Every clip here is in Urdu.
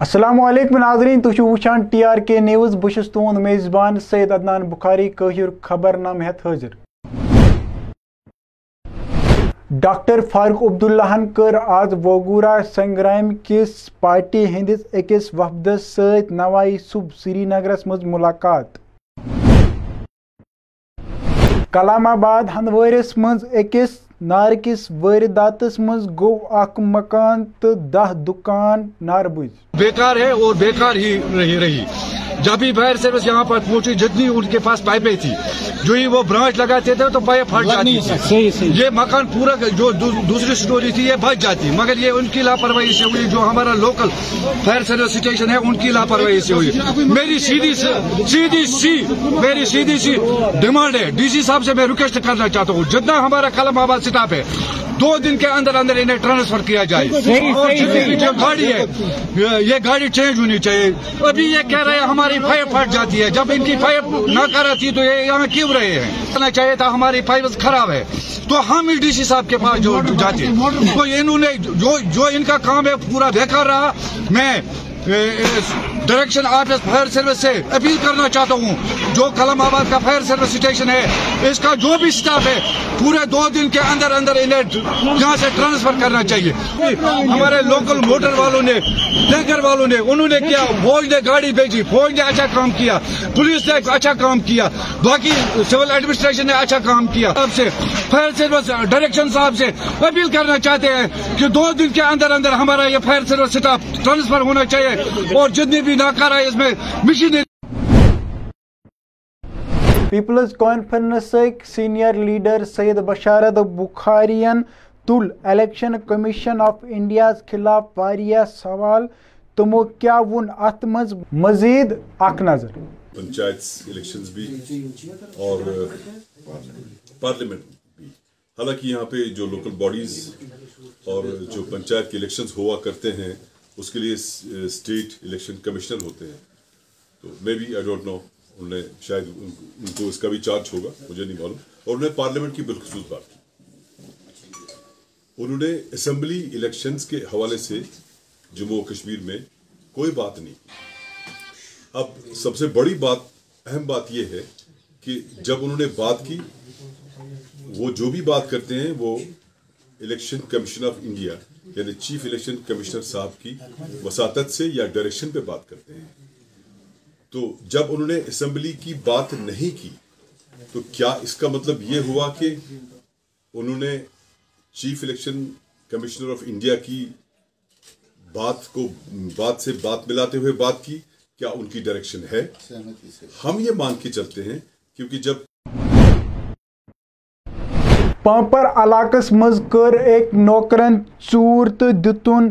السلام علیکم ناظرین تھی وچان ٹی آر کے نیوز بہس تہد میزبان سید عدنان بخاری قہر خبر نام ہیت حاضر ڈاکٹر فاروق عبداللہن کر آز وگورا سنگرام کس پارٹی ہندس اکس وفدس ست نوائی صبح سری نگرس مز ملاقات۔ کلام آباد ہندوارس مز نارکس وارداتس مز گو اک مکان تو دہ دکان ناربز بیکار ہے اور بیکار ہی رہی رہی۔ جب بھی فائر سروس یہاں پر پہنچی جتنی ان کے پاس پائپیں تھی جو ہی وہ برانچ لگاتے تھے تو پائپ پھٹ جاتی یہ مکان پورا جو دو- دوسری سٹوری تھی یہ بچ جاتی۔ مگر یہ ان کی لاپرواہی سے ہوئی جو ہمارا لوکل فائر سروس اسٹیشن ہے ان کی لاپرواہی سے ہوئی۔ میری سیدھی سی- سیدھی سی میری سیدھی سی ڈیمانڈ ہے۔ ڈی سی صاحب سے میں ریکویسٹ کرنا چاہتا ہوں۔ جتنا ہمارا کلم آباد اسٹاف ہے دو دن کے اندر اندر انہیں ٹرانسفر کیا جائے۔ اور جو گاڑی ہے یہ گاڑی چینج ہونی چاہیے۔ ابھی یہ کہہ رہے ہیں ہماری پائپ پھٹ جاتی ہے۔ جب ان کی پائپ نہ کرتی تو یہ یہاں کیوں رہے ہیں؟ کہنا چاہیے تھا ہماری پائپ خراب ہے۔ تو ہم ہی ڈی سی صاحب کے پاس جو جاتے ہیں۔ تو انہوں نے جو جو ان کا کام ہے پورا بیکار رہا۔ میں ڈائریکشن آفس فائر سروس سے اپیل کرنا چاہتا ہوں۔ جو کلم آباد کا فائر سروس اسٹیشن ہے، اس کا جو بھی سٹاف ہے، پورے دو دن کے اندر اندر انہیں یہاں سے ٹرانسفر کرنا چاہیے۔ جی، ہمارے لوکل موٹر والوں نے ٹینکر والوں نے، انہوں نے کیا، فوج نے گاڑی بھیجی۔ فوج نے اچھا کام کیا۔ پولیس نے اچھا کام کیا۔ باقی سول ایڈمنسٹریشن نے اچھا کام کیا۔ صاحب سے فائر سروس ڈائریکشن صاحب سے اپیل کرنا چاہتے ہیں کہ دو دن کے اندر اندر ہمارا یہ فائر سروس سٹاف ٹرانسفر ہونا چاہیے اور جتنی بھی ناکارہ ہے اس میں machine Peoples Conference senior leader Syed Basharat Bukhari تل الیکشن کمیشن آف انڈیا خلاف واریاہ سوال تمو کیا ون ات مز مزید اخ نظر۔ پنچایت الیکشنز بھی اور پارلیمنٹ بھی۔ حالانکہ یہاں پہ جو لوکل باڈیز اور جو پنچایت کے الیکشنز ہوا کرتے ہیں اس کے لیے اسٹیٹ الیکشن کمشنر ہوتے ہیں۔ تو may be I don't know انہوں نے شاید ان کو اس کا بھی چارج ہوگا، مجھے نہیں معلوم۔ اور انہوں نے پارلیمنٹ کی بالخصوص بات کی۔ انہوں نے اسمبلی الیکشنز کے حوالے سے جموں و کشمیر میں کوئی بات نہیں اب سب سے بڑی بات، اہم بات یہ ہے کہ جب انہوں نے بات کی، وہ جو بھی بات کرتے ہیں، وہ الیکشن کمیشن آف انڈیا یعنی چیف الیکشن کمشنر صاحب کی وساطت سے یا ڈائریکشن پہ بات کرتے ہیں۔ تو جب انہوں نے اسمبلی کی بات نہیں کی تو کیا اس کا مطلب یہ ہوا کہ انہوں نے chief election commissioner of India کی بات کو بات سے بات ملاتے ہوئے بات کی کیا ان کی ڈائریکشن ہے؟ ہم یہ مان کے چلتے ہیں کیونکہ جب پامپر علاقس مز کر ایک نوکرن ژور تو دتن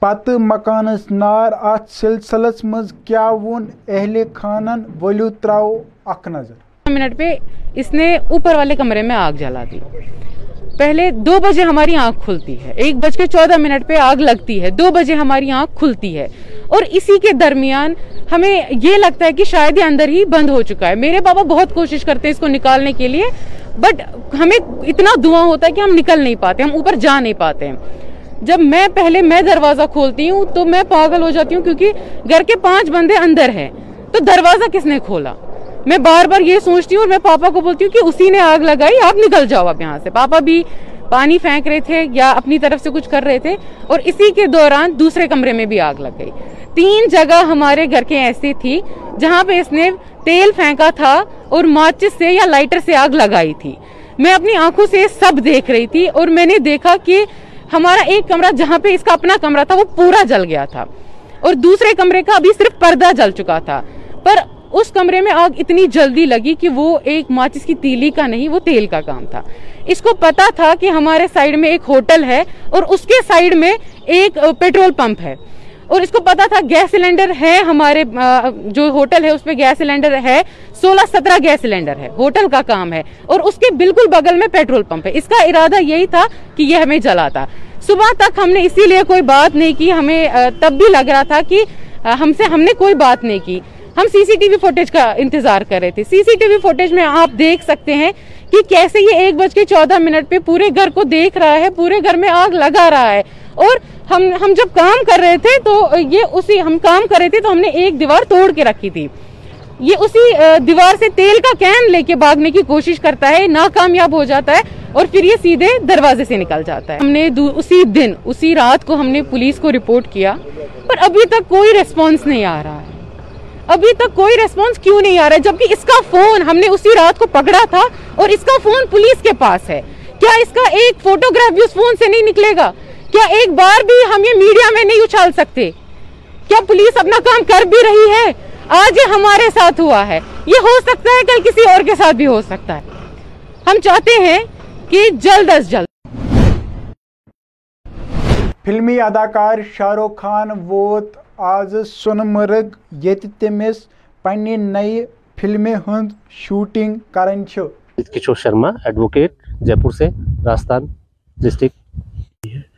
پتہ مکانس نار۔ ات سلسلس مز کیا ون اہل خانن؟ ولو تراو اخ نظر۔ منٹ پہ، اس نے اوپر والے کمرے میں آگ جلا دی۔ پہلے دو بجے ہماری آنکھ کھلتی ہے۔ ایک بج کے چودہ منٹ پہ آگ لگتی ہے۔ دو بجے ہماری آنکھ کھلتی ہے۔ اور اسی کے درمیان ہمیں یہ لگتا ہے کہ شاید یہ اندر ہی بند ہو چکا ہے۔ میرے بابا بہت کوشش کرتے ہیں اس کو نکالنے کے لیے۔ بٹ ہمیں اتنا دھواں ہوتا ہے کہ ہم نکل نہیں پاتے، ہم اوپر جا نہیں پاتے۔ ہیں جب میں پہلے میں دروازہ کھولتی ہوں تو میں پاگل ہو جاتی ہوں کیونکہ گھر کے پانچ بندے اندر ہیں۔ تو دروازہ کس نے کھولا؟ میں بار بار یہ سوچتی ہوں اور میں پاپا کو بولتی ہوں کہ اسی نے آگ لگائی، آپ نکل جاؤ اب یہاں سے۔ پاپا بھی پانی پھینک رہے تھے یا اپنی طرف سے کچھ کر رہے تھے اور اسی کے دوران دوسرے کمرے میں بھی آگ لگ گئی۔ تین جگہ ہمارے گھر کے ایسی تھی جہاں پہ اس نے تیل پھینکا تھا اور ماچس سے یا لائٹر سے آگ لگائی تھی۔ میں اپنی آنکھوں سے سب دیکھ رہی تھی اور میں نے دیکھا کہ ہمارا ایک کمرہ جہاں پہ اس کا اپنا کمرہ تھا وہ پورا جل گیا تھا اور دوسرے کمرے کا ابھی صرف پردہ جل چکا تھا۔ پر اس کمرے میں آگ اتنی جلدی لگی کہ وہ ایک ماچس کی تیلی کا نہیں، وہ تیل کا کام تھا۔ اس کو پتا تھا کہ ہمارے سائیڈ میں ایک ہوٹل ہے اور اس کے سائیڈ میں ایک پیٹرول پمپ ہے۔ اور اس کو پتا تھا گیس سلنڈر ہے ہمارے جو ہوٹل ہے اس پہ گیس سلنڈر ہے، سولہ سترہ گیس سلنڈر ہے، ہوٹل کا کام ہے۔ اور اس کے بالکل بغل میں پیٹرول پمپ ہے۔ اس کا ارادہ یہی تھا کہ یہ ہمیں جلاتا صبح تک ہم نے اسی لیے کوئی بات نہیں کی، ہمیں تب بھی لگ رہا تھا کہ ہم سے ہم نے کوئی بات نہیں کی۔ ہم سی سی ٹی وی فوٹیج کا انتظار کر رہے تھے۔ سی سی ٹی وی فوٹیج میں آپ دیکھ سکتے ہیں کہ کیسے یہ ایک بج کے چودہ منٹ پہ پورے گھر کو دیکھ رہا ہے، پورے گھر میں آگ لگا رہا ہے۔ اور ہم ہم جب کام کر رہے تھے تو یہ اسی، ہم کام کر رہے تھے تو ہم نے ایک دیوار توڑ کے رکھی تھی۔ یہ اسی دیوار سے تیل کا کین لے کے بھاگنے کی کوشش کرتا ہے، ناکامیاب ہو جاتا ہے اور پھر یہ سیدھے دروازے سے نکل جاتا ہے۔ ہم نے اسی دن، اسی رات کو ہم نے پولیس کو رپورٹ کیا، پر ابھی تک کوئی ریسپانس نہیں آ رہا ہے۔ ابھی تک کوئی ریسپانس کیوں نہیں آ رہا ہے؟ جبکہ اس کا فون ہم نے اسی رات کو پکڑا تھا اور اس کا فون پولیس کے پاس ہے۔ کیا اس کا ایک فوٹوگراف بھی اس فون سے نہیں نکلے گا؟ کیا ایک بار بھی ہم یہ میڈیا میں نہیں اچھال سکتے؟ کیا پولیس اپنا کام کر بھی رہی ہے؟ آج یہ ہمارے ساتھ ہوا ہے۔ یہ ہو سکتا ہے کل کسی اور کے ساتھ بھی ہو سکتا ہے۔ ہم چاہتے ہیں کہ جلد از جلد۔ فلمی اداکار شاہ رخ خان ووت آز سونمرگ یت تمس پنہ نئی فلم ہند شوٹنگ کران کشور شرما ایڈوکیٹ جے پور سے راجستھان ڈسٹرکٹ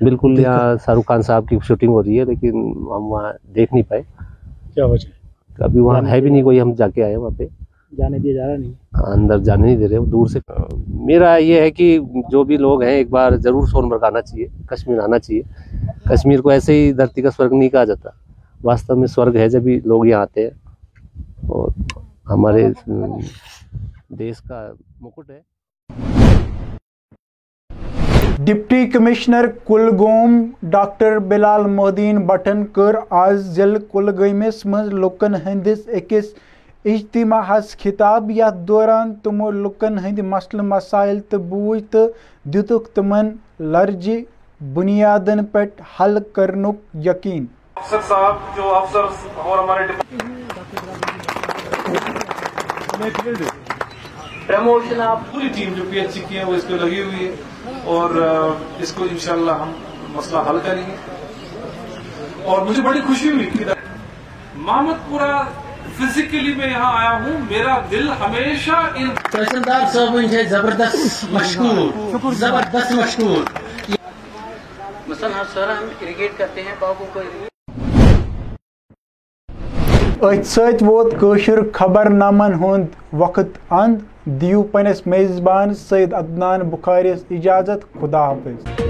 بالکل یہاں شاہ رخ خان صاحب کی شوٹنگ ہو رہی ہے لیکن ہم وہاں دیکھ نہیں پائے۔ کیا وجہ ابھی وہاں ہے بھی نہیں کوئی ہم جا کے آئے وہاں پہ۔ جانے دیا جا رہا نہیں۔ اندر جانے نہیں دے رہے دور سے۔ میرا یہ ہے کہ جو بھی لوگ ہیں ایک بار ضرور سونمرگ آنا چاہیے کشمیر آنا چاہیے۔ کشمیر کو ایسے ہی دھرتی کا سورگ نہیں کہا جاتا۔ واستو میں سورگ ہے جب لوگ یہاں آتے ہیں۔ اور ہمارے دیش کا مکٹ ہے۔ Deputy commissioner Kulgam doctor Bilal Mohiuddin button کر آز ضلع کلگمس مز لکن ہندس اکس اجتماع خطاب۔ یتھ دوران تمو لکن ہند مسل مسائل تو بوجھ تو دتک تمن لرجہ بنیادن پہ حل کرنک یقین۔ افسر صاحب جو افسر اور ہمارے پروموشن آپ پوری ٹیم جو پی ایچ سی کی ہے وہ اس پہ لگی ہوئی ہے۔ اور اس کو انشاءاللہ ہم مسئلہ حل کریں گے۔ اور مجھے بڑی خوشی ہوئی کہ محمد پورا فزیکلی میں یہاں آیا ہوں۔ میرا دل ہمیشہ ان تحصیلدار صاحب ہے زبردست مشکور زبردست مشکور مثلا سر ہم اریگیٹ کرتے ہیں باغوں کو ات ست ووت قشر خبر نامن ہند وقت اند۔ دیو پنس میزبان سید عدنان بخارس اجازت، خدا حافظ۔